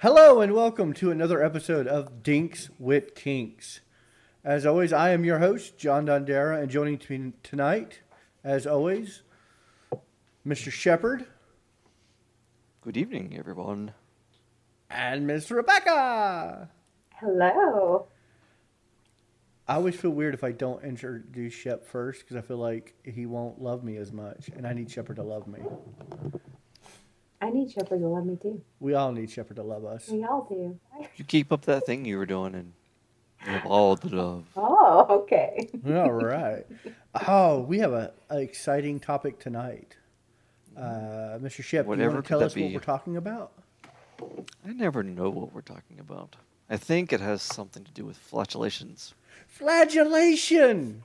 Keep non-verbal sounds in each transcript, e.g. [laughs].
Hello and welcome to another episode of Dinks with Kinks. As always, I am your host, John Dondera, and joining me tonight, as always, Mr. Shepard Good evening, everyone. and Miss Rebecca. Hello. I always feel weird if I don't introduce Shep first because I feel like he won't love me as much, and I need Shepard to love me. I need Shepard to love me too. We all need Shepard to love us. We all do. You keep up that thing you were doing and you have all the love. [laughs] Oh, okay. All right. Oh, we have a, a exciting topic tonight. Uh, Mr. Shep, do you Whatever want to could tell that us what we're talking about? I never know what we're talking about. I think it has something to do with flatulations. Flagellation.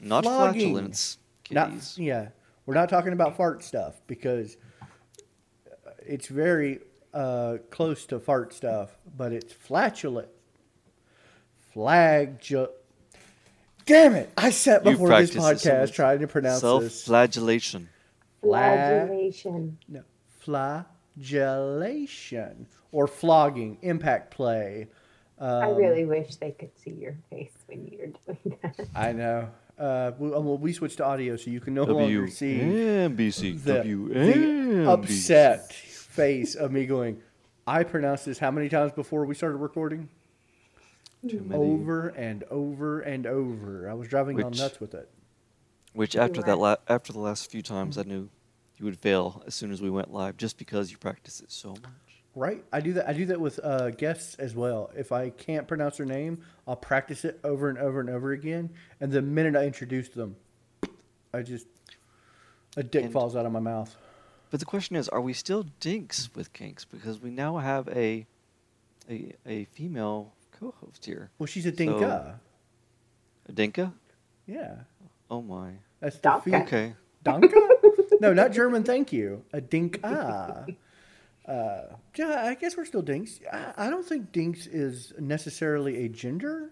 Not Flogging. flatulence, Not, yeah, we're not talking about fart stuff because it's very uh, close to fart stuff, but it's flatulent. Flagell. Damn it! I sat before this practice so podcast trying to pronounce this. Self-flagellation. Flagellation. No, flagellation or flogging, impact play. I Um, really wish they could see your face when you're doing that. I know. Uh, we, well, we switched to audio, so you can no W longer see and the, W the upset face of me going. I pronounced this how many times before we started recording? Too many. Over and over and over. I was driving on Which- nuts with it. Which after that, la- after the last few times, I knew you would fail as soon as we went live, just because you practice it so much. Right? I do that. I do that with uh, guests as well. If I can't pronounce their name, I'll practice it over and over and over again. And the minute I introduce them, I just a dick And- falls out of my mouth. But the question is, are we still dinks with kinks? Because we now have a a, a female co-host here. Well, she's a So- dinka. A dinka? yeah, Oh my. that's the Danke. fe- Okay. Danke? [laughs] no, not German. Thank you. A dinka. Uh, yeah, I guess we're still dinks. I, I don't think dinks is necessarily a gender.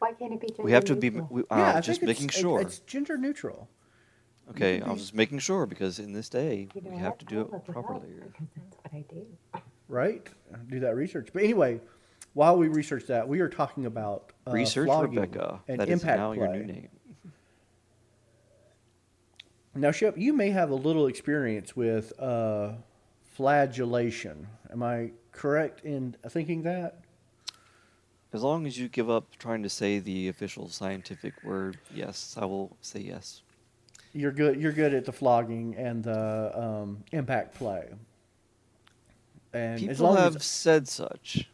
Why can't it be gender We have to be. We, uh, I just making it's, sure. It's gender neutral. Okay, can I was just making sure because in this day You know we what? have to do it properly. because that's what I do. right? Do that research. But anyway, while we research that, we are talking about uh, Research flogging Rebecca. and That is impact now play. your new name. Now, Shep, you may have a little experience with uh, flagellation. Am I correct in thinking that? As long as you give up trying to say the official scientific word, yes, I will say yes. You're good. You're good at the flogging and the um, impact play. And as People have as said such,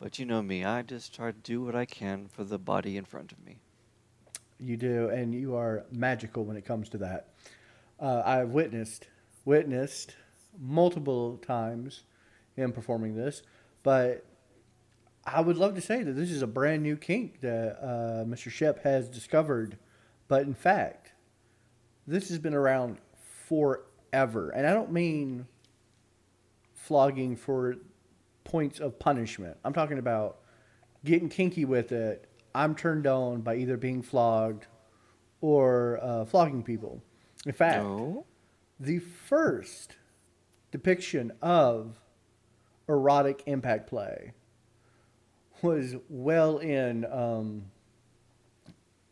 but you know me, I just try to do what I can for the body in front of me. you do, and you are magical when it comes to that. Uh, I've witnessed witnessed multiple times in performing this, but I would love to say that this is a brand new kink that uh, Mr. Shep has discovered, but in fact, this has been around forever, and I don't mean flogging for points of punishment. I'm talking about getting kinky with it. I'm turned on by either being flogged or uh, flogging people. In fact, No. the first depiction of erotic impact play was well in um,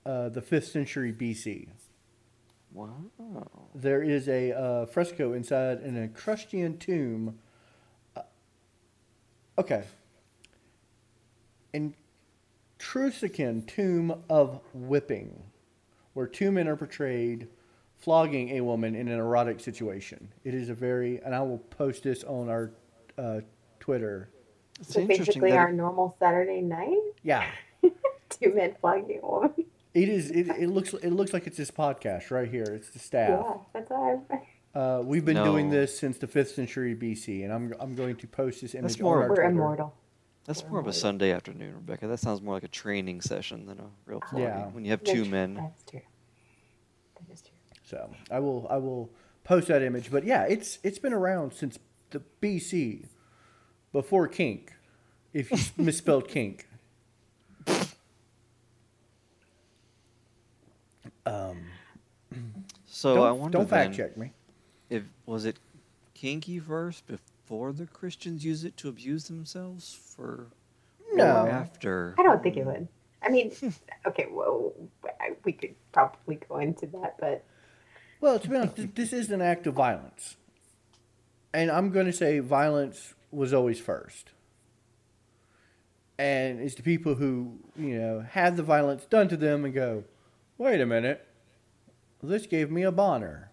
uh, the 5th century BC. Wow. There is a uh, fresco inside an Etruscan tomb. Uh, okay. Etruscan tomb of whipping, where two men are portrayed flogging a woman in an erotic situation. It is a very, and I will post this on our uh, Twitter. It's So interesting basically, that our it- normal Saturday night, Yeah, [laughs] two men flogging a woman. It is. It, it looks. It looks like it's this podcast right here. It's the staff. Yeah, that's what I. Uh, we've been doing this since the fifth century BC, and I'm I'm going to post this image That's more on our We're Twitter. immortal. that's Or more of a. Sunday afternoon, Rebecca. That sounds more like a training session than a real flogging. Yeah. When you have That's two true. men. That's true. That is true. So I will I will post that image. But yeah, it's it's been around since the BC, before kink, if you [laughs] misspelled kink. Um, So don't I wonder don't fact then, check me. if was it kinky first before the Christians use it to abuse themselves for No. or after? I don't think it would. I mean, [laughs] okay, well, we could probably go into that, but Well, to be honest, this is an act of violence. And I'm going to say violence was always first. And it's the people who, you know, have the violence done to them and go, wait a minute, this gave me a bonner.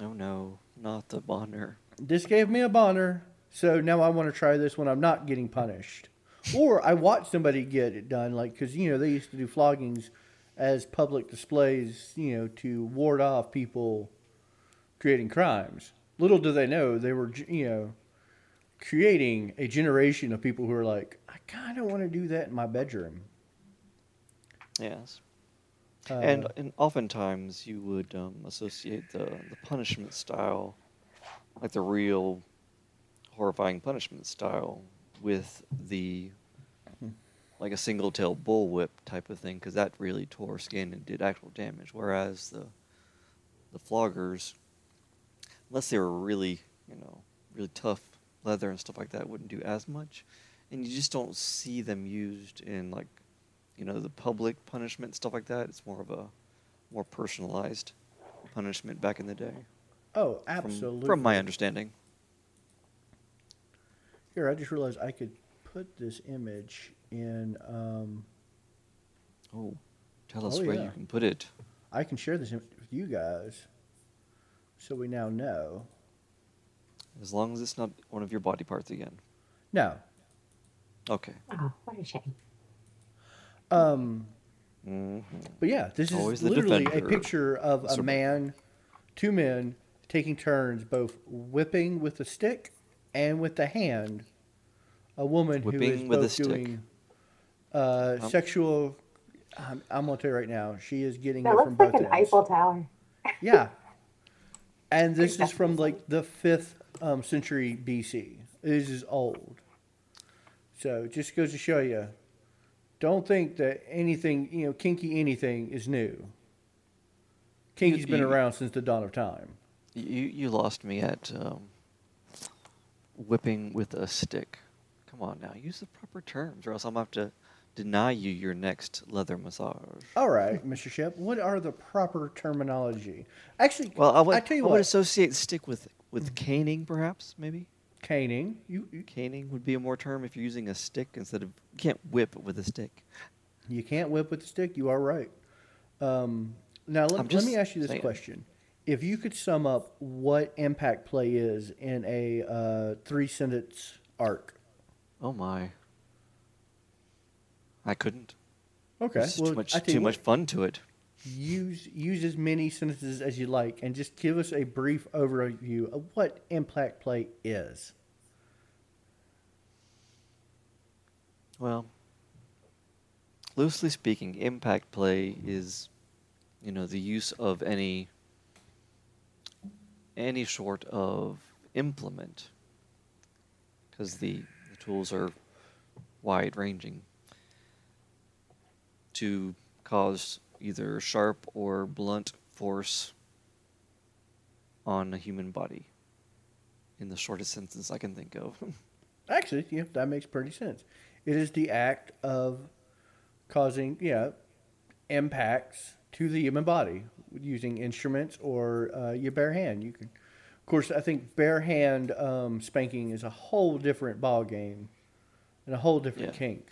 Oh no, not the Bonner. This gave me a bonner, so now I want to try this when I'm not getting punished. Or I watch somebody get it done, like, because, you know, they used to do floggings as public displays, you know, to ward off people creating crimes. Little do they know they were, you know, creating a generation of people who are like, I kind of want to do that in my bedroom. Yes. Uh, and and oftentimes you would um, associate the, the punishment style, like the real horrifying punishment style, with the like a single tail bullwhip type of thing, because that really tore skin and did actual damage. Whereas the the floggers, unless they were really you know really tough leather and stuff like that, wouldn't do as much, and you just don't see them used in like you know the public punishment stuff like that. It's more of a more personalized punishment back in the day. oh, from- absolutely. From, my understanding. Here, I just realized I could put this image in. Um, Oh, tell us Oh, where yeah. you can put it. I can share this image with you guys, so we now know. As long as it's not one of your body parts again. No, Okay. oh, what a shame. Um, hmm but yeah, this is Always literally a picture of a man, two men taking turns, both whipping with a stick and with the hand. A woman who is Whipping with a both stick. doing uh, Um, sexual. I'm, I'm gonna tell you right now, she is getting That it looks from like an ends. Eiffel Tower. Yeah. [laughs] And this is from like the fifth um, century BC. This is old. So just goes to show you, don't think that anything, you know, kinky anything is new. Kinky's been you- around since the dawn of time. You you lost me at um, whipping with a stick. Come on now, use the proper terms, or else I'm gonna have to deny you your next leather massage. All right, Mr. Shep, what are the proper terminology? Actually, Well, I would, I tell you I would associate stick with with caning, perhaps maybe. Caning. You, you Caning would be a more term if you're using a stick instead of you can't whip with a stick. You can't whip with a stick. You are right. Um, now, let, let me ask you this saying. question. If you could sum up what impact play is in a uh, three sentence arc. Oh my. I couldn't. Okay. Well, too much too what, much fun to it. Use, use as many sentences as you like and just give us a brief overview of what impact play is. Well, loosely speaking, impact play is, you know, the use of any any sort of implement, because the, the tools are wide ranging to cause either sharp or blunt force on a human body. In the shortest sentence I can think of. [laughs] Actually, yeah, that makes pretty sense. It is the act of causing, yeah, impacts to the human body using instruments or uh, your bare hand. You can, of course, I think bare hand um, spanking is a whole different ball game and a whole different Yeah. kink.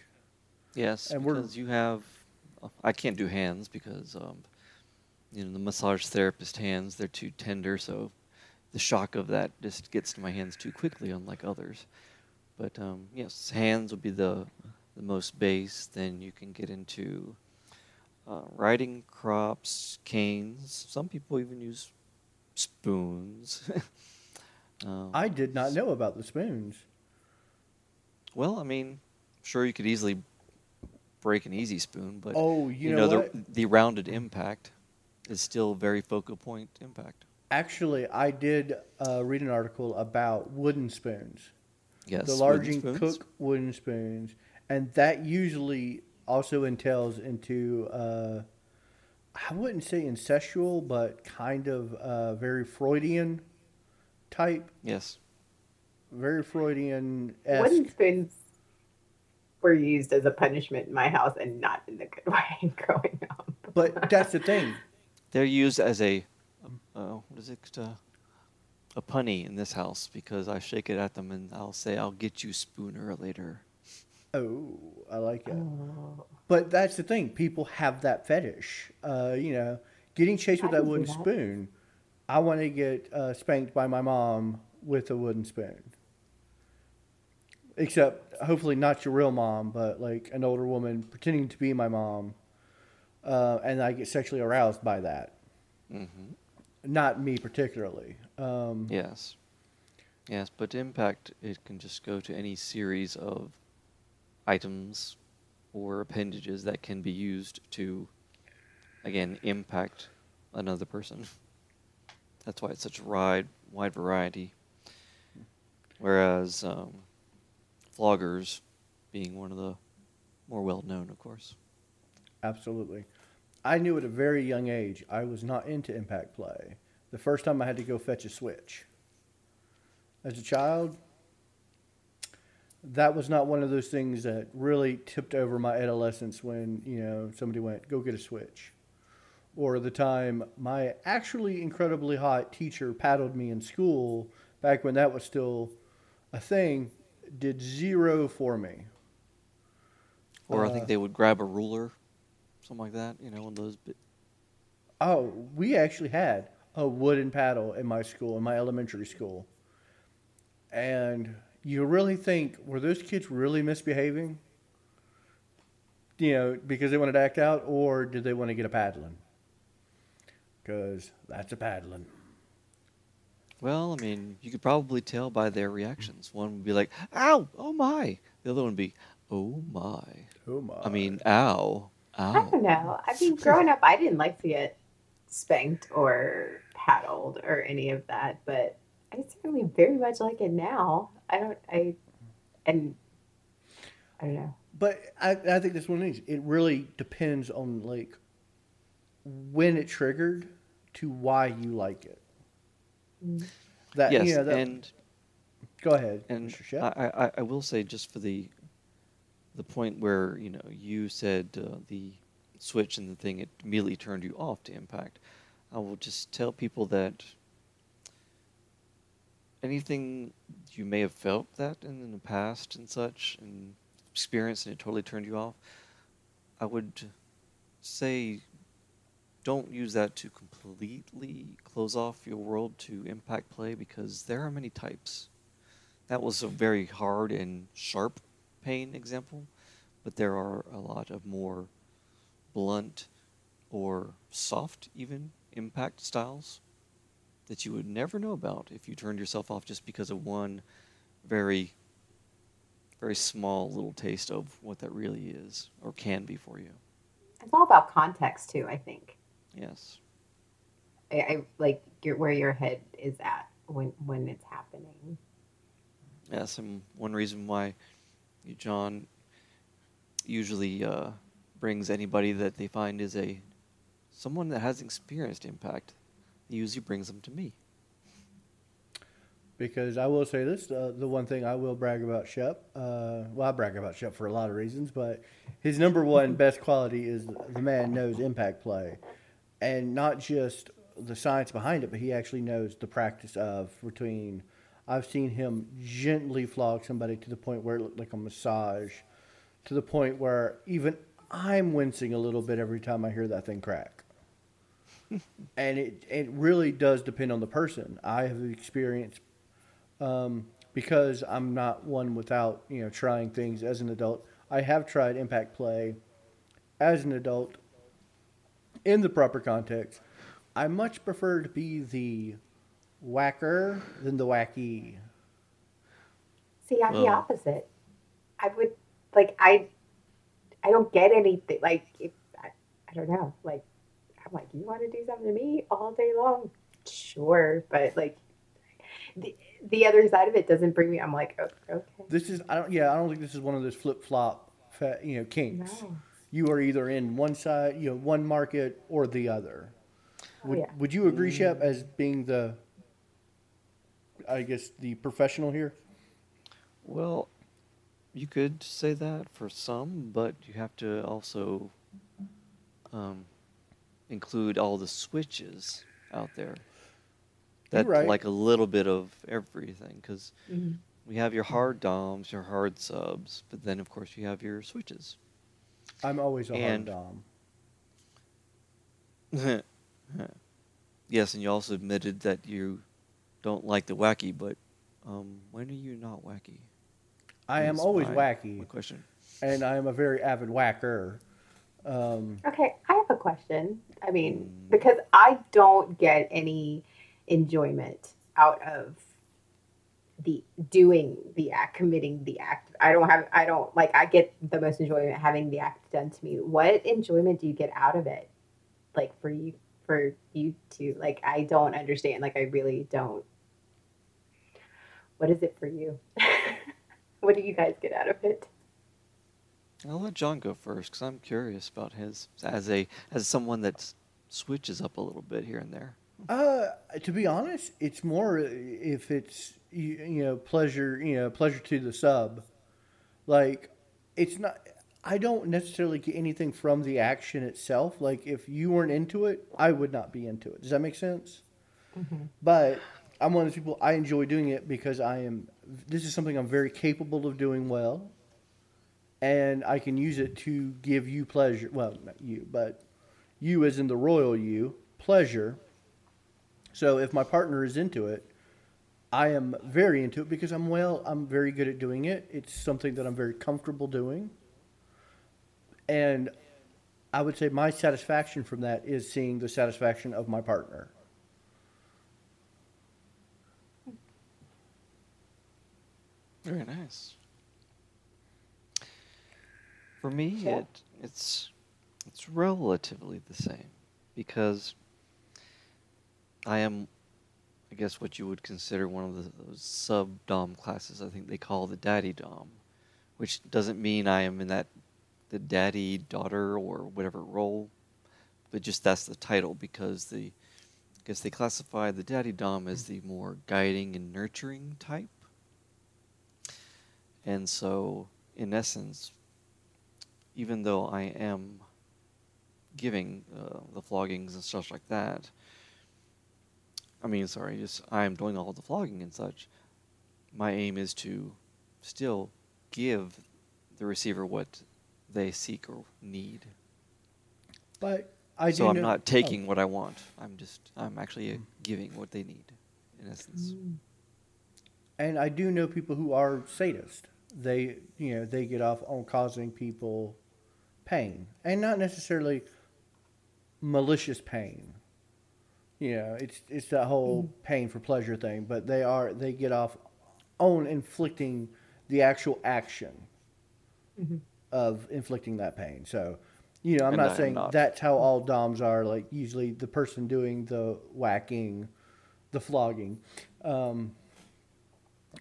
Yes, And we're- because you have. I can't do hands because, um, you know, the massage therapist hands they're too tender, so the shock of that just gets to my hands too quickly, unlike others. But um, yes, hands would be the the most base. Then you can get into uh, riding crops, canes. Some people even use spoons. [laughs] um, I did not know about the spoons. Well, I mean, sure you could easily break an easy spoon, but Oh, you know the the rounded impact is still very focal point impact. Actually, I did uh, read an article about wooden spoons. Yes, the wooden larging cook wooden spoons, and that usually also entails into uh, I wouldn't say incestual, but kind of uh, very Freudian type Yes, very Freudian Wooden spoons were used as a punishment in my house and not in a good [laughs] way growing up. But that's the thing. They're used as a, uh, what is it, uh, a punny in this house because I shake it at them and I'll say, "I'll get you spooner later." Oh, I like it. Oh. But that's the thing. People have that fetish. Uh, you know, getting chased with that wooden that. spoon. I want to get uh, spanked by my mom with a wooden spoon. Except, hopefully, not your real mom, but like an older woman pretending to be my mom. Uh, and I get sexually aroused by that. hmm Not me particularly. Um, Yes. Yes, but impact it can just go to any series of items or appendages that can be used to again impact another person. That's why it's such a wide wide variety. Whereas um, floggers being one of the more well known, of course. Absolutely. I knew at a very young age I was not into impact play. The first time I had to go fetch a switch. As a child, that was not one of those things that really tipped over my adolescence when, you know, somebody went, go get a switch. Or the time my actually incredibly hot teacher paddled me in school back when that was still a thing, did zero for me. Or I Uh, think they would grab a ruler, something like that. You know, one of those. Bit- Oh, we actually had a wooden paddle in my school, in my elementary school. And you really think, were those kids really misbehaving? You know, because they wanted to act out, or did they want to get a paddling? Because that's a paddling. Well, I mean, you could probably tell by their reactions. One would be like, "Ow! Oh my!" The other one would be, "Oh my!" Oh my. I mean, "Ow! ow." I don't know. I mean, growing up, I didn't like to get spanked or paddled or any of that, but I certainly very much like it now. I don't, I, and I don't know. But I, I think that's one of these. It really depends on like when it triggered to why you like it. That yes, you know, that, and go ahead, and Mr. Shep. I, I I will say just for the the point where you know you said uh, the switch and the thing it immediately turned you off to impact. I will just tell people that anything you may have felt that in, in the past and such and experienced and it totally turned you off, I would say don't use that to completely close off your world to impact play because there are many types. That was a very hard and sharp pain example, but there are a lot of more blunt or soft, even impact styles that you would never know about if you turned yourself off just because of one very, very small little taste of what that really is or can be for you. It's all about context too. I think. Yes. I, I like your, where your head is at when when it's happening. Yes, and one reason why John usually uh, brings anybody that they find is a someone that has experienced impact. He usually brings them to me. Because I will say this, uh, the one thing I will brag about Shep, uh, well, I brag about Shep for a lot of reasons, but his number one [laughs] best quality is the man knows impact play. And not just the science behind it, but he actually knows the practice of between. I've seen him gently flog somebody to the point where it looked like a massage, to the point where even I'm wincing a little bit every time I hear that thing crack. [laughs] and it, it really does depend on the person. I have experienced um, because I'm not one without you know trying things as an adult. I have tried impact play as an adult in the proper context. I much prefer to be the whacker than the wacky. See, I'm the opposite. I would like I I don't get anything like if I, I don't know like I'm like you want to do something to me all day long sure but like the the other side of it doesn't bring me I'm like oh, okay This is I don't yeah I don't think this is one of those flip flop you know kinks. no You are either in one side you know one market or the other. Would yeah. Would you agree, Shep, as being the I guess the professional here? Well, you could say that for some, but you have to also um, include all the switches out there. That right. like a little bit of everything, because Mhm. we have your hard DOMs, your hard subs, but then of course you have your switches. I'm always a And- hard dom. [laughs] yes, and you also admitted that you don't like the wacky, but um, when are you not wacky? I am always my- wacky, My question. and I am a very avid whacker. Um, Okay, I have a question. I mean, Mm. because I don't get any enjoyment out of the doing the act, committing the act. I don't have, I don't like, I get the most enjoyment having the act done to me. What enjoyment do you get out of it? Like for you, for you to, like, I don't understand. Like, I really don't. What is it for you? [laughs] what do you guys get out of it? I'll let John go first because I'm curious about his as a as someone that switches up a little bit here and there. Uh, to be honest, it's more if it's you, you know pleasure you know pleasure to the sub, like it's not. I don't necessarily get anything from the action itself. Like if you weren't into it, I would not be into it. Does that make sense? Mm-hmm. But I'm one of those people. I enjoy doing it because I am. This is something I'm very capable of doing well, and I can use it to give you pleasure. Well, not you, but you, as in the royal you, pleasure. So if my partner is into it, I am very into it because I'm well. I'm very good at doing it. It's something that I'm very comfortable doing, and I would say my satisfaction from that is seeing the satisfaction of my partner. Very nice. For me, Yeah. it it's it's relatively the same because I am, I guess, what you would consider one of the, sub dom classes. I think they call the daddy dom, which doesn't mean I am in that the daddy daughter or whatever role, but just that's the title because the I guess they classify the daddy dom as the more guiding and nurturing type. And so, in essence, even though I am giving uh, the floggings and stuff like that, I mean, sorry, just I am doing all the flogging and such. My aim is to still give the receiver what they seek or need. But I so I'm not oh. taking what I want. I'm just I'm actually uh, giving what they need, in essence. And I do know people who are sadists. They, you know, they get off on causing people pain, and not necessarily malicious pain. You know, it's it's that whole pain for pleasure thing. But they are they get off on inflicting the actual action of inflicting that pain. So, you know, I'm And not saying not. that's how all DOMs are. Like usually, the person doing the whacking, the flogging. Um,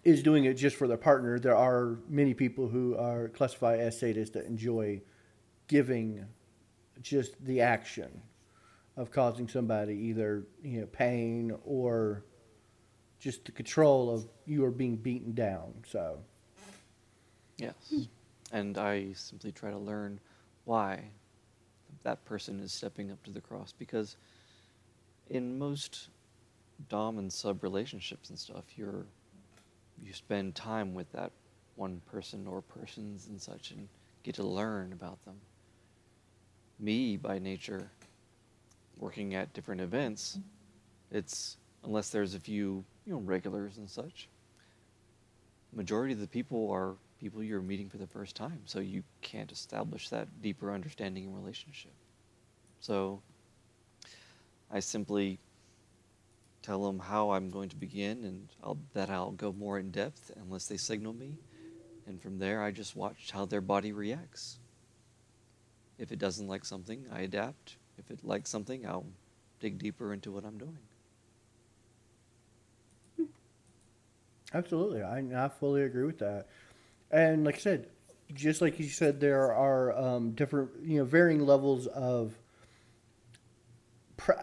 is doing it just for their partner. There are many people who are classified as sadists that enjoy giving just the action of causing somebody either you know pain or just the control of you are being beaten down. So Yes. And I simply try to learn why that person is stepping up to the cross because in most dom and sub relationships and stuff you're you spend time with that one person or persons and such and get to learn about them. Me by nature working at different events it's unless there's a few you know regulars and such majority of the people are people you're meeting for the first time so you can't establish that deeper understanding and relationship. So i simply tell them how i'm going to begin and I'll, that i'll go more in depth unless they signal me and from there i just watch how their body reacts. If it doesn't like something i adapt if it likes something i'll dig deeper into what i'm doing Absolutely, I, I fully agree with that. And like I said, just like you said, there are um, different, you know, varying levels of.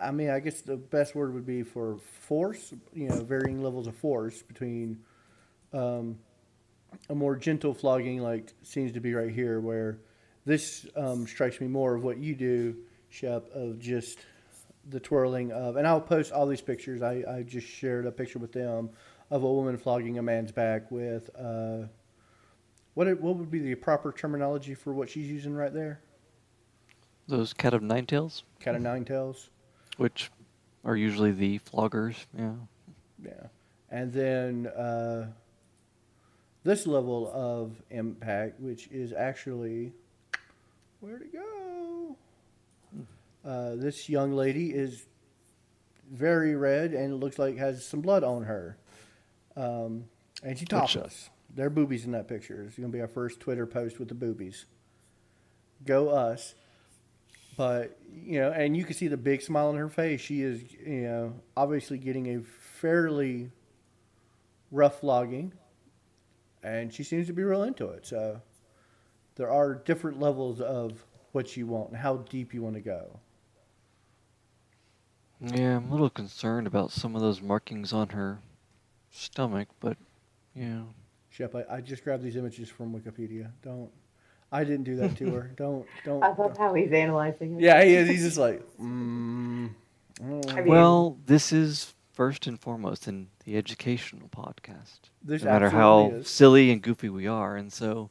I mean, I guess the best word would be for force. You know, varying levels of force between um, a more gentle flogging, like seems to be right here, where this um, strikes me more of what you do, Of just the twirling of, and I'll post all these pictures. I, I just shared a picture with them of a woman flogging a man's back with, uh, what, it, what would be the proper terminology for what she's using right there? Those cat of nine tails, Cat of nine tails. which are usually the floggers. Yeah. Yeah. And then uh, this level of impact, which is actually where'd it go? Uh, this young lady is very red and it looks like has some blood on her. Um, and she topless. There are boobies in that picture. It's going to be our first Twitter post with the boobies. Go us. But, you know, and you can see the big smile on her face. She is, you know, obviously getting a fairly rough flogging. And she seems to be real into it. So there are different levels of what you want and how deep you want to go. Yeah, I'm a little concerned about some of those markings on her stomach, but yeah. Shep, I, I just grabbed these images from Wikipedia. Don't. I didn't do that to her. [laughs] Don't. Don't. I love how he's analyzing it. Yeah, he is. He's just like, mm, mm. Well, this is first and foremost in the educational podcast. This no matter how silly and goofy we are, and so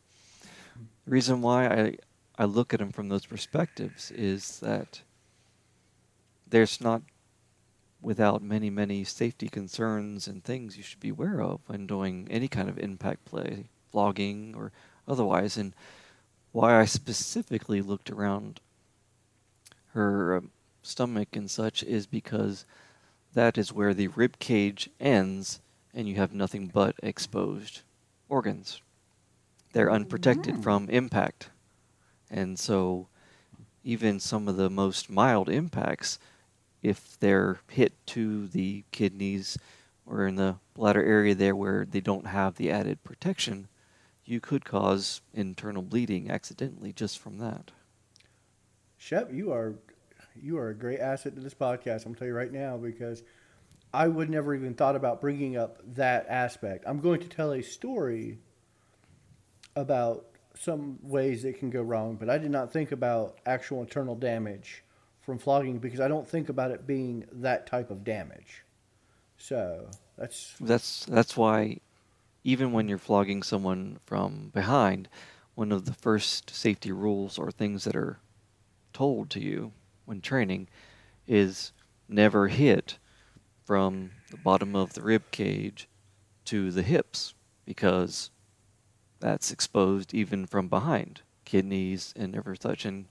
the reason why I I look at them from those perspectives is that there's not without many many safety concerns and things you should be aware of when doing any kind of impact play, flogging or otherwise, and why I specifically looked around her um, stomach and such is because that is where the rib cage ends and you have nothing but exposed organs. They're unprotected from impact. And so even some of the most mild impacts if they're hit to the kidneys or in the bladder area there where they don't have the added protection, you could cause internal bleeding accidentally just from that. Shep, you are you are a great asset to this podcast. I'm tell you right now because I would never even thought about bringing up that aspect. I'm going to tell a story about some ways it can go wrong, but I did not think about actual internal damage from flogging because I don't think about it being that type of damage. So that's That's that's why even when you're flogging someone from behind, one of the first safety rules or things that are told to you when training is never hit from the bottom of the rib cage to the hips because that's exposed even from behind kidneys and every such and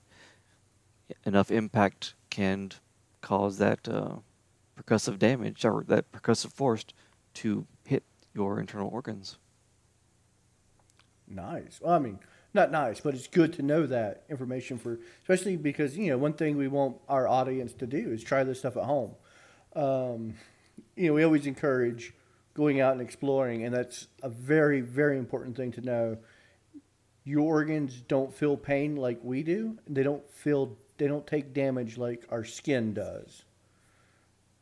enough impact can cause that uh, percussive damage or that percussive force to hit your internal organs. Nice. Well, I mean, not nice, but it's good to know that information for, especially because you know one thing we want our audience to do is try this stuff at home. Um, you know, we always encourage going out and exploring, and that's a very, very important thing to know. Your organs don't feel pain like we do. They don't feel. They don't take damage like our skin does.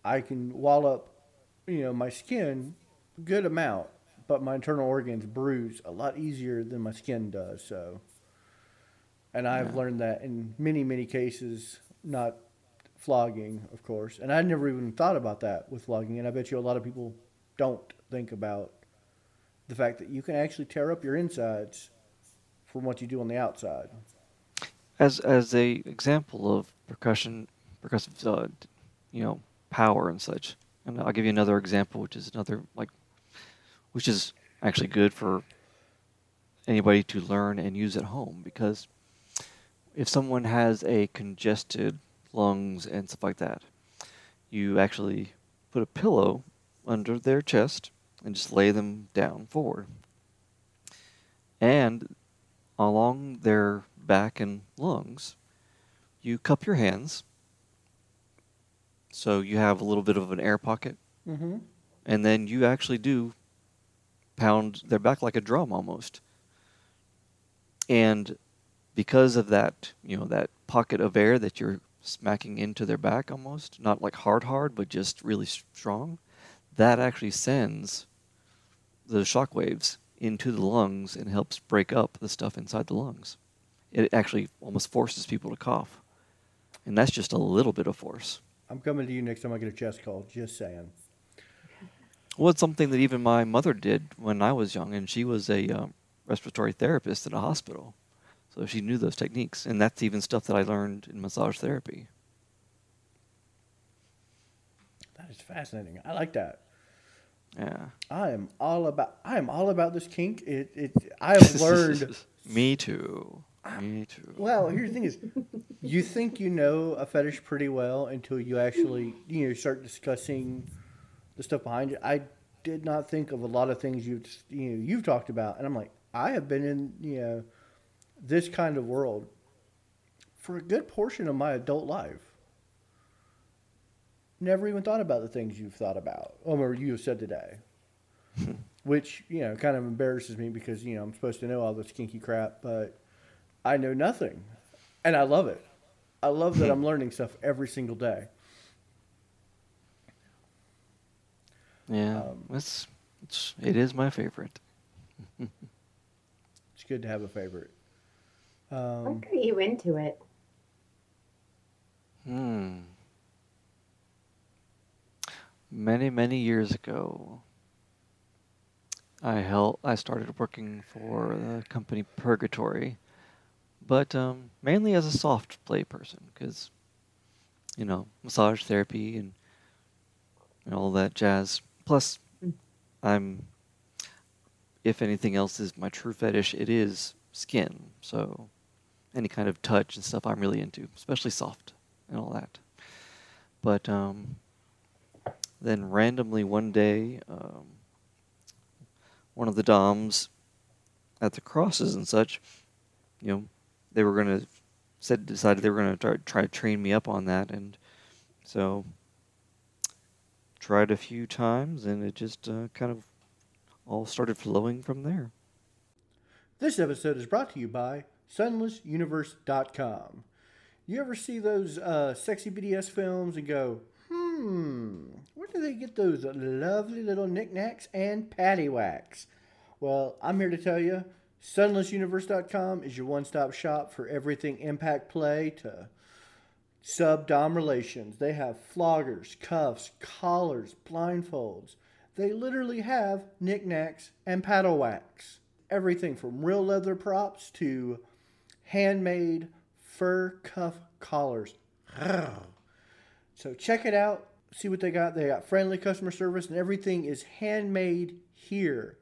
I can wallop, you know, my skin a good amount, but my internal organs bruise a lot easier than my skin does. So, and I've Yeah. learned that in many, many cases, not flogging, of course. And I never even thought about that with flogging. And I bet you a lot of people don't think about the fact that you can actually tear up your insides from what you do on the outside. As as a example of percussion, percussive, uh, you know, power and such. And I'll give you another example, which is another like, which is actually good for anybody to learn and use at home because if someone has a congested lungs and stuff like that, you actually put a pillow under their chest and just lay them down forward. And along their back and lungs, you cup your hands so you have a little bit of an air pocket, Mm-hmm. and then you actually do pound their back like a drum almost. And because of that, you know, that pocket of air that you're smacking into their back almost, not like hard, hard, but just really strong, that actually sends the shock waves into the lungs and helps break up the stuff inside the lungs. It actually almost forces people to cough. And that's just a little bit of force. I'm coming to you next time I get a chest call. Just saying. Well, it's something that even my mother did when I was young, and she was a um, respiratory therapist at a hospital. So she knew those techniques, and that's even stuff that I learned in massage therapy. That is fascinating. I like that. Yeah. I am all about. I am all about this kink. It. It. I have [laughs] learned. Me too. Me too. Well, here's the thing: is you think you know a fetish pretty well until you actually you know start discussing the stuff behind it. I did not think of a lot of things you've you know you've talked about, and I'm like, I have been in you know this kind of world for a good portion of my adult life. Never even thought about the things you've thought about, or you have said today. [laughs] Which, you know, kind of embarrasses me because, you know, I'm supposed to know all this kinky crap, but I know nothing. And I love it. I love that I'm [laughs] learning stuff every single day. Yeah, Um, it's, it's it is my favorite. [laughs] It's good to have a favorite. What Um, got you into it? Hmm. Many many years ago, I held I started working for the company Purgatory, but um, mainly as a soft play person, because you know massage therapy and, and all that jazz. Plus, Mm. I'm if anything else is my true fetish, it is skin. So any kind of touch and stuff I'm really into, especially soft and all that. But um, then randomly one day, um, one of the DOMs at the crosses and such, you know, they were gonna said decided they were gonna try, try to train me up on that, and so tried a few times, and it just uh, kind of all started flowing from there. This episode is brought to you by sunlessuniverse.com. You ever see those uh, sexy BDS films and go, hmm, where do they get those lovely little knickknacks and paddywhacks? Well, I'm here to tell you, sunlessuniverse.com is your one-stop shop for everything impact play to sub-dom relations. They have floggers, cuffs, collars, blindfolds. They literally have knickknacks and paddle whacks. Everything from real leather props to handmade fur cuff collars. So check it out. See what they got. They got friendly customer service and everything is handmade here.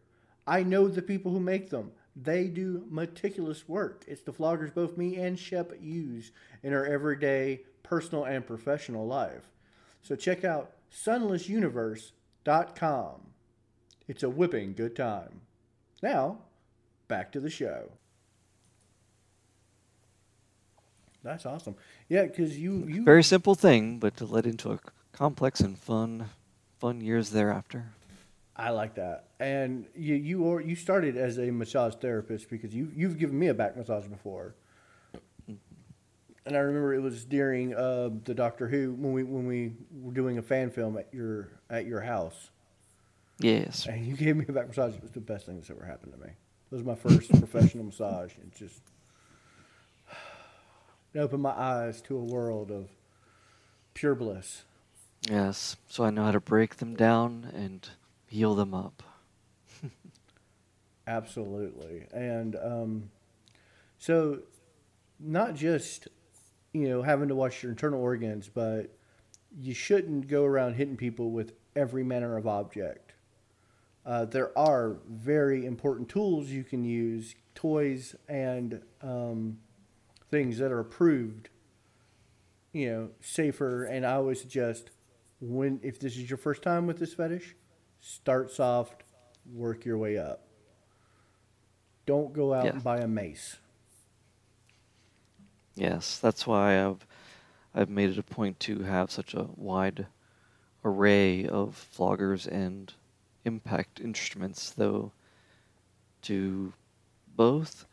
I know the people who make them. They do meticulous work. It's the floggers both me and Shep use in our everyday personal and professional life. So check out sunlessuniverse.com. It's a whipping good time. Now, back to the show. That's awesome. Yeah, because you you Very simple thing, but led into a complex and fun, fun years thereafter. I like that. And you you or you started as a massage therapist because you you've given me a back massage before. And I remember it was during uh, the Doctor Who when we when we were doing a fan film at your at your house, Yes. and you gave me a back massage. It was the best thing that's ever happened to me. It was my first [laughs] professional massage. It just [sighs] it opened my eyes to a world of pure bliss. Yes. So I know how to break them down and heal them up. [laughs] Absolutely. And um, so, not just, you know, having to watch your internal organs, but you shouldn't go around hitting people with every manner of object. Uh, there are very important tools you can use, toys and um, things that are approved, you know, safer. And I always suggest when, if this is your first time with this fetish, start soft, work your way up. Don't go out Yeah. and buy a mace. Yes, that's why I've I've made it a point to have such a wide array of floggers and impact instruments, though, to both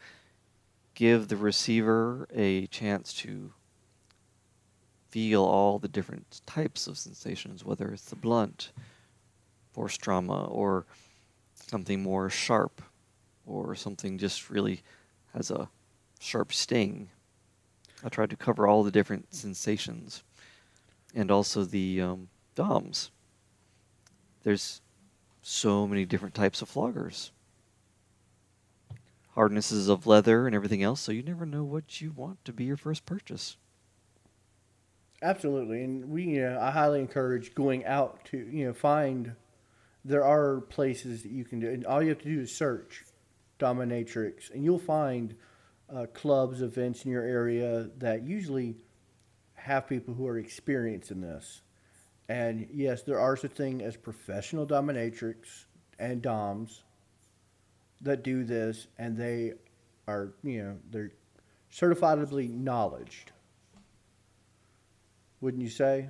give the receiver a chance to feel all the different types of sensations, whether it's the blunt, force trauma, or something more sharp, or something just really has a sharp sting. I tried to cover all the different sensations and also the um, DOMs. There's so many different types of floggers. Hardnesses of leather and everything else, so you never know what you want to be your first purchase. Absolutely, and we, you know, I highly encourage going out to, you know, find. There are places that you can do, and all you have to do is search dominatrix, and you'll find uh, clubs, events in your area that usually have people who are experienced in this. And yes, there are such thing as professional dominatrix and doms that do this, and they are, you know, they're certifiably knowledged. Wouldn't you say?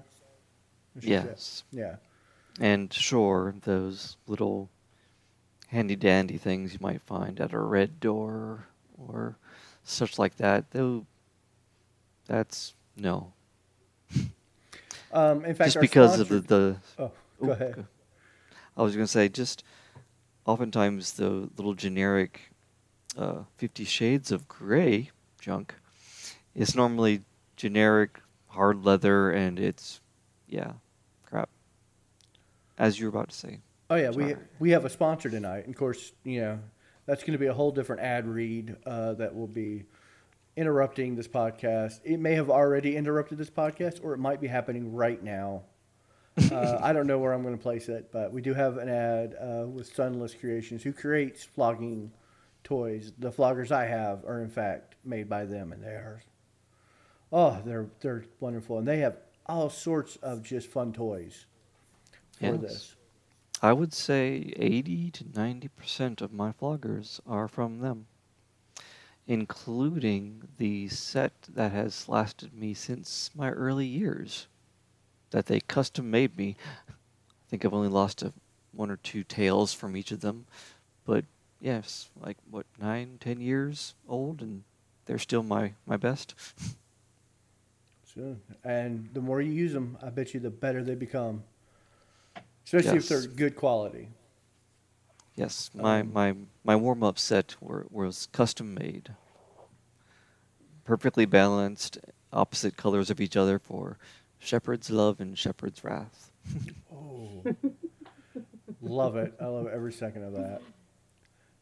You say- Yes. Yeah. And sure, those little handy dandy things you might find at a red door or such like that, though that's no. [laughs] Um, in fact, Just because of the, the Oh, Ooh, go ahead. I was going to say, just oftentimes the little generic uh, Fifty Shades of Grey junk is normally generic hard leather and it's, yeah, crap. As you were about to say. Oh yeah, we we have a sponsor tonight. And of course, you know that's going to be a whole different ad read uh, that will be interrupting this podcast. It may have already interrupted this podcast, or it might be happening right now. [laughs] uh, I don't know where I'm going to place it, but we do have an ad uh, with Sunless Creations, who creates flogging toys. The floggers I have are in fact made by them, and they are oh, they're they're wonderful, and they have all sorts of just fun toys for Yes. this. I would say 80 to 90% of my floggers are from them, including the set that has lasted me since my early years that they custom made me. I think I've only lost a, one or two tails from each of them, but yes, like what, nine, ten years old, and they're still my, my best. [laughs] Soon. And the more you use them, I bet you the better they become. Especially if they're good quality. Yes, my Um, my my warm up set were, was custom made, perfectly balanced, opposite colors of each other for shepherd's love and shepherd's wrath. [laughs] Oh, love it! I love every second of that.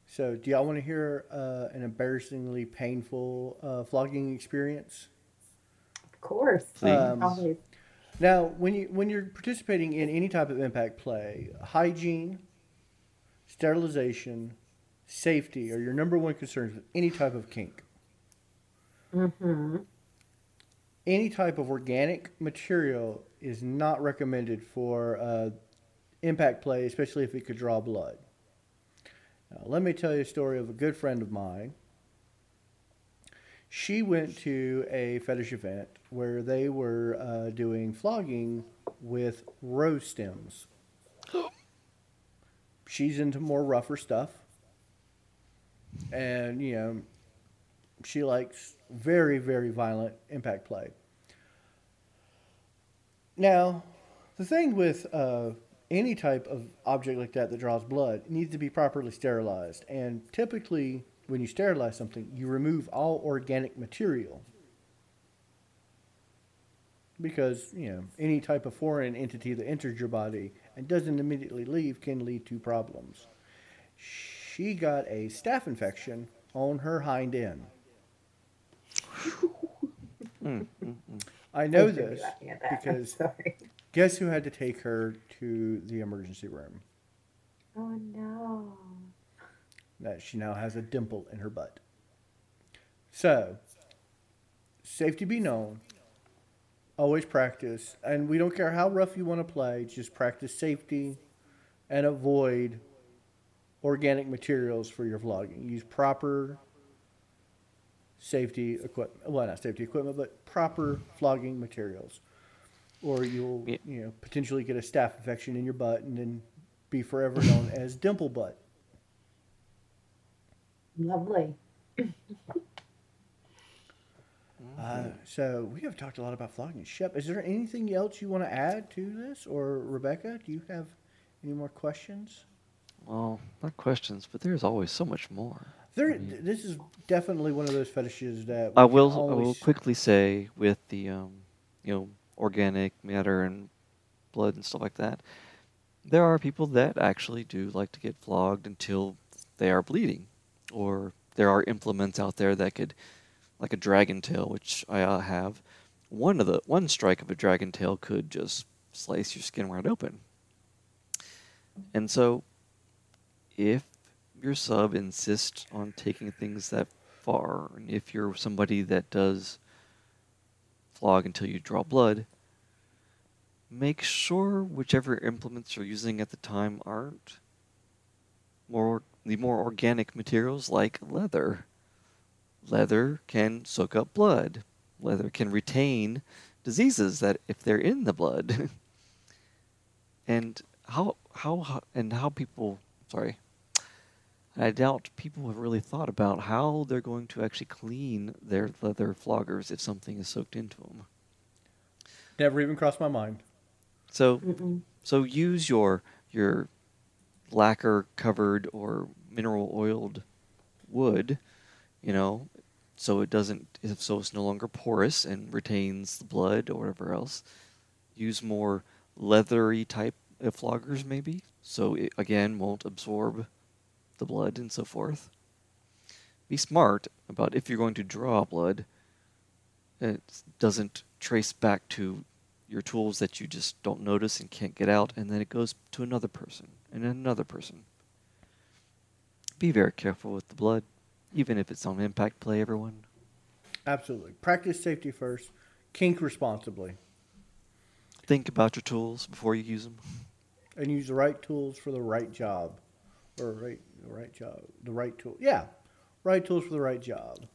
So, do y'all want to hear uh, an embarrassingly painful uh, flogging experience? Of course. Please. Um, Always. Now, when you when you're participating in any type of impact play, hygiene, sterilization, safety are your number one concerns with any type of kink. Mm-hmm. any type of organic material is not recommended for uh, impact play, especially if it could draw blood. Now, let me tell you a story of a good friend of mine. She went to a fetish event where they were uh, doing flogging with rose stems. [gasps] She's into more rougher stuff. And, you know, she likes very, very violent impact play. Now, the thing with uh, any type of object like that that draws blood needs to be properly sterilized. And typically, when you sterilize something, you remove all organic material. Because, you know, any type of foreign entity that enters your body and doesn't immediately leave can lead to problems. She got a staph infection on her hind end. Mm, mm, mm. I know I this laughing at that. I'm because [laughs] guess who had to take her to the emergency room? Oh no. That she now has a dimple in her butt. So, safety be known. Always practice, and we don't care how rough you want to play. Just practice safety, and avoid organic materials for your flogging. Use proper safety equipment. Well, not safety equipment, but proper flogging materials, or you'll Yeah. you know potentially get a staph infection in your butt, and then be forever known as dimple butt. Lovely. Uh, so we have talked a lot about flogging. Shep, is there anything else you want to add to this, or Rebecca? Do you have any more questions? Well, not questions, but there's always so much more. There, I mean- this is definitely one of those fetishes that I we can will. I will quickly say with the um, you know organic matter and blood and stuff like that, there are people that actually do like to get flogged until they are bleeding, or there are implements out there that could, like a dragon tail, which I uh, have. One of the one strike of a dragon tail could just slice your skin right open. And so, if your sub insists on taking things that far, and if you're somebody that does flog until you draw blood, make sure whichever implements you're using at the time aren't more the more organic materials like leather. Leather can soak up blood. Leather can retain diseases that if they're in the blood. [laughs] and how how how- and how people sorry I doubt people have really thought about how they're going to actually clean their leather floggers if something is soaked into them. Never even crossed my mind. So, Mm-mm. so use your your lacquer covered or mineral oiled wood, you know, so it doesn't if so it's no longer porous and retains the blood or whatever else. Use more leathery type floggers maybe, so it again won't absorb the blood and so forth. Be smart about if you're going to draw blood, it doesn't trace back to your tools that you just don't notice and can't get out, and then it goes to another person and another person. Be very careful with the blood, even if it's on impact play, everyone. Absolutely. Practice safety first. Kink responsibly. Think about your tools before you use them. And use the right tools for the right job. Or right the right job. The right tool. Yeah. Right tools for the right job.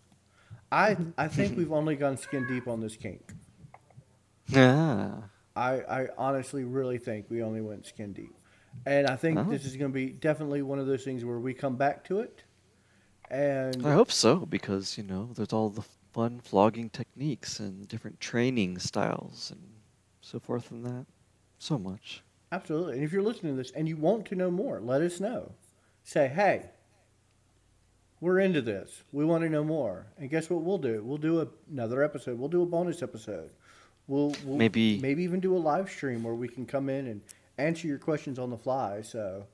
I I think we've only gone skin deep on this kink. Yeah. [laughs] I, I honestly really think we only went skin deep. And I think Oh. this is going to be definitely one of those things where we come back to it. And I hope so, because, you know, there's all the fun flogging techniques and different training styles and so forth and that. So much. Absolutely. And if you're listening to this and you want to know more, let us know. Say, hey, we're into this. We want to know more. And guess what we'll do? We'll do a, another episode. We'll do a bonus episode. We'll, we'll Maybe- maybe even do a live stream where we can come in and answer your questions on the fly. So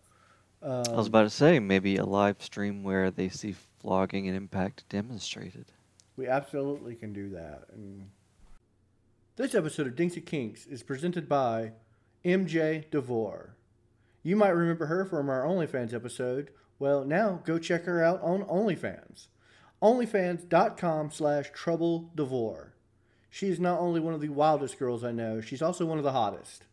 um, I was about to say, maybe a live stream where they see flogging and impact demonstrated. we absolutely can do that. And this episode of Dinks and Kinks is presented by MJ DeVore. You might remember her from our OnlyFans episode. Well, now go check her out on OnlyFans. OnlyFans.com slash Trouble DeVore. She is not only one of the wildest girls I know, she's also one of the hottest.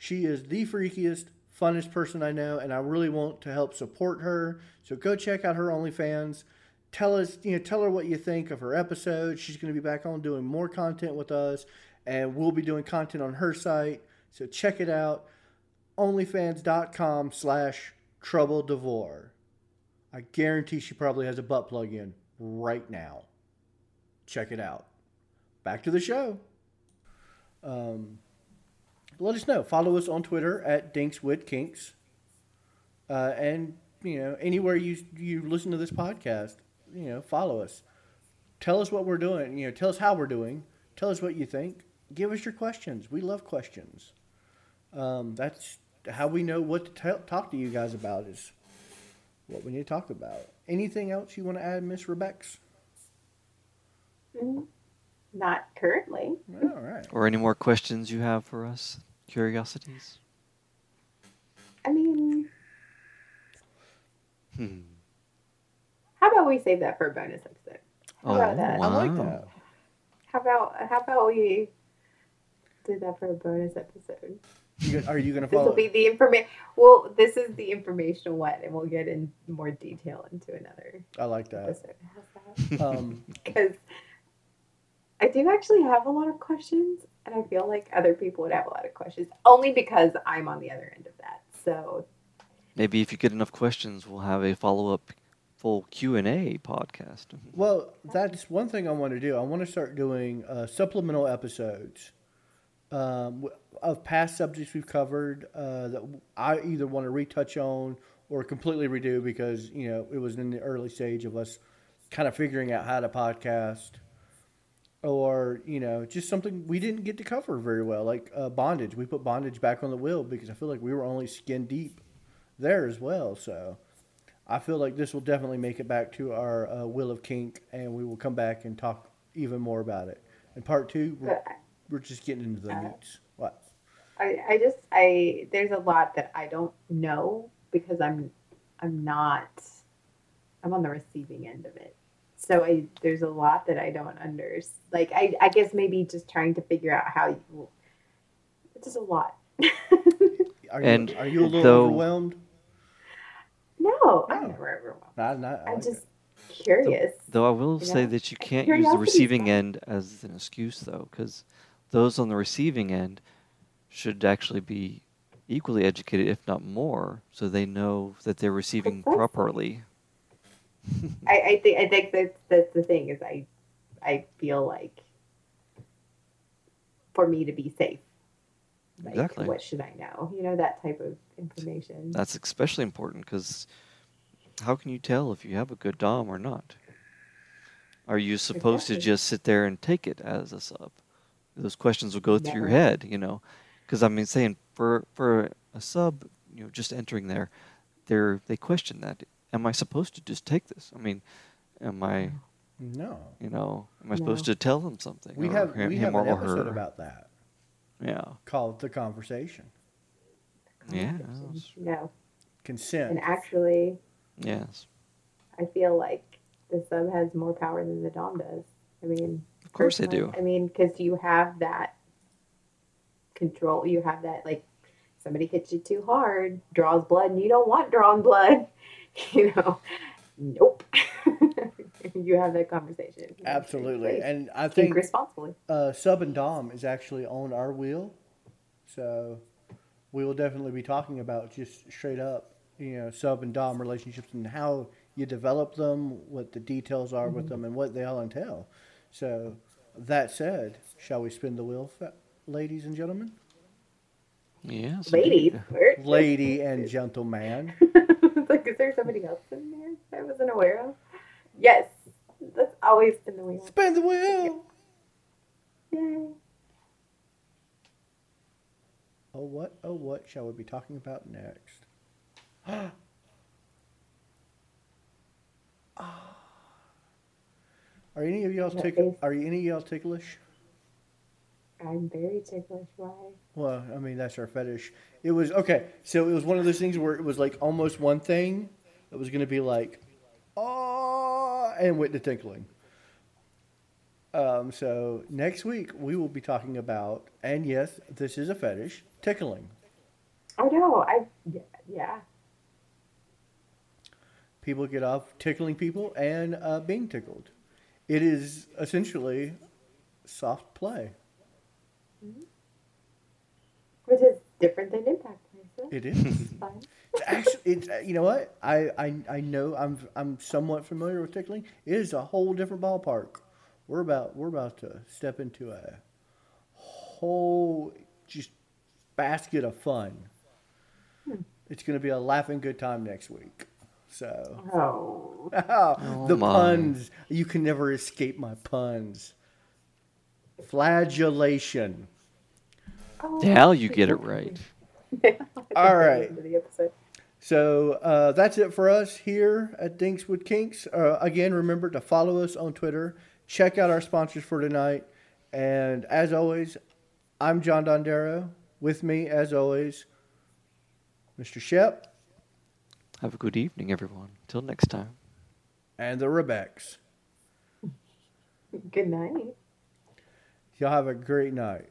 She is the freakiest, funnest person I know, and I really want to help support her. So go check out her OnlyFans. Tell us, you know, tell her what you think of her episode. She's going to be back on doing more content with us, and we'll be doing content on her site. So check it out. OnlyFans.com slash Trouble Devore. I guarantee she probably has a butt plug in right now. Check it out. Back to the show. Um, let us know. Follow us on Twitter at DinksWithKinks. Uh, and, you know, anywhere you, you listen to this podcast, you know, follow us. Tell us what we're doing. You know, tell us how we're doing. Tell us what you think. Give us your questions. We love questions. Um, that's how we know what to tell talk to you guys about is what we need to talk about. Anything else you want to add, Miss Rebex? Mm, Not currently. All right. Or any more questions you have for us? Curiosities? I mean, Hmm. how about we save that for a bonus episode? How Oh, about that? I like that. How about how about we do that for a bonus episode? You, are you going to This will be the information. Well, this is the informational one, and we'll get in more detail into another I like that. episode. How's that? Um, [laughs] Because I do actually have a lot of questions, and I feel like other people would have a lot of questions, only because I'm on the other end of that. So Maybe if you get enough questions, we'll have a follow-up full Q&A podcast. well, that's one thing I want to do. I want to start doing uh, supplemental episodes um, of past subjects we've covered uh, that I either want to retouch on or completely redo because you know it was in the early stage of us kind of figuring out how to podcast, or you know just something we didn't get to cover very well, like uh, bondage. We put bondage back on the wheel because I feel like we were only skin deep there as well. So I feel like this will definitely make it back to our uh, wheel of kink, and we will come back and talk even more about it. In part two, we're, we're just getting into the Uh, meats. What? I, I just I there's a lot that I don't know because I'm I'm not I'm on the receiving end of it. So I there's a lot that I don't understand. Like I I guess maybe just trying to figure out how you it's just a lot. [laughs] Are And are you a little though- overwhelmed? no, I'm No. never overwhelmed. Not, not, I I'm like just it. curious. Though I will You say know? that you can't use the receiving fun. end as an excuse, though, because those on the receiving end should actually be equally educated, if not more, so they know that they're receiving Precisely. properly. I, I think I think that's that's the thing is I I feel like for me to be safe. Like, Exactly. What should I know? You know that type of information. That's especially important because how can you tell if you have a good dom or not? Are you supposed to just sit there and take it as a sub? Those questions will go through your head, you know. Because I mean, saying for for a sub, you know, just entering there, they're they question that. Am I supposed to just take this? I mean, am I, No. you know, am I supposed No. to tell them something? We or have him, we him have or an episode her? about that Yeah. called the conversation. Yeah, No, Consent. and actually, Yes. I feel like the sub has more power than the dom does. I mean, Of course they do. I mean, because you have that control. You have that like somebody hits you too hard, draws blood, and you don't want drawn blood. [laughs] You know, nope. [laughs] you have that conversation. Absolutely. Like, And I think think responsibly. uh, Sub and Dom is actually on our wheel. So we will definitely be talking about just straight up, you know, Sub and Dom relationships and how you develop them, what the details are with them, and what they all entail. So that said, shall we spin the wheel, fa- ladies and gentlemen? Yes. Ladies, indeed. where- Lady [laughs] and gentleman. There somebody else in there I wasn't aware of? Yes, that's always been the wheel. Spin the wheel! Yay. Oh, what, oh, what shall we be talking about next? [gasps] Are any of y'all tickle? Are any of y'all ticklish? I'm very ticklish. Why? Well, I mean that's our fetish. It was okay. So it was one of those things where it was like almost one thing that was going to be like, oh, and went to tickling. Um, so next week we will be talking about, and yes, this is a fetish, tickling. Oh no, I yeah, yeah. People get off tickling people and uh, being tickled. It is essentially soft play. Which is different than impact play. It is. it's. It's actually, it's uh, you know what? I, I I know I'm I'm somewhat familiar with tickling. It is a whole different ballpark. We're about we're about to step into a whole just basket of fun. It's going to be a laughing good time next week. So Oh, [laughs] the my. puns you can never escape my puns. Flagellation. oh Now you get it right. [laughs] All right. Into the episode. So uh, that's it for us here at Dinks with Kinks. Uh, again, remember to follow us on Twitter. Check out our sponsors for tonight. And as always, I'm John Dondero. With me, as always, Mr. Shep Have a good evening, everyone. Till next time. and the Rebecks. Good night. Y'all have a great night.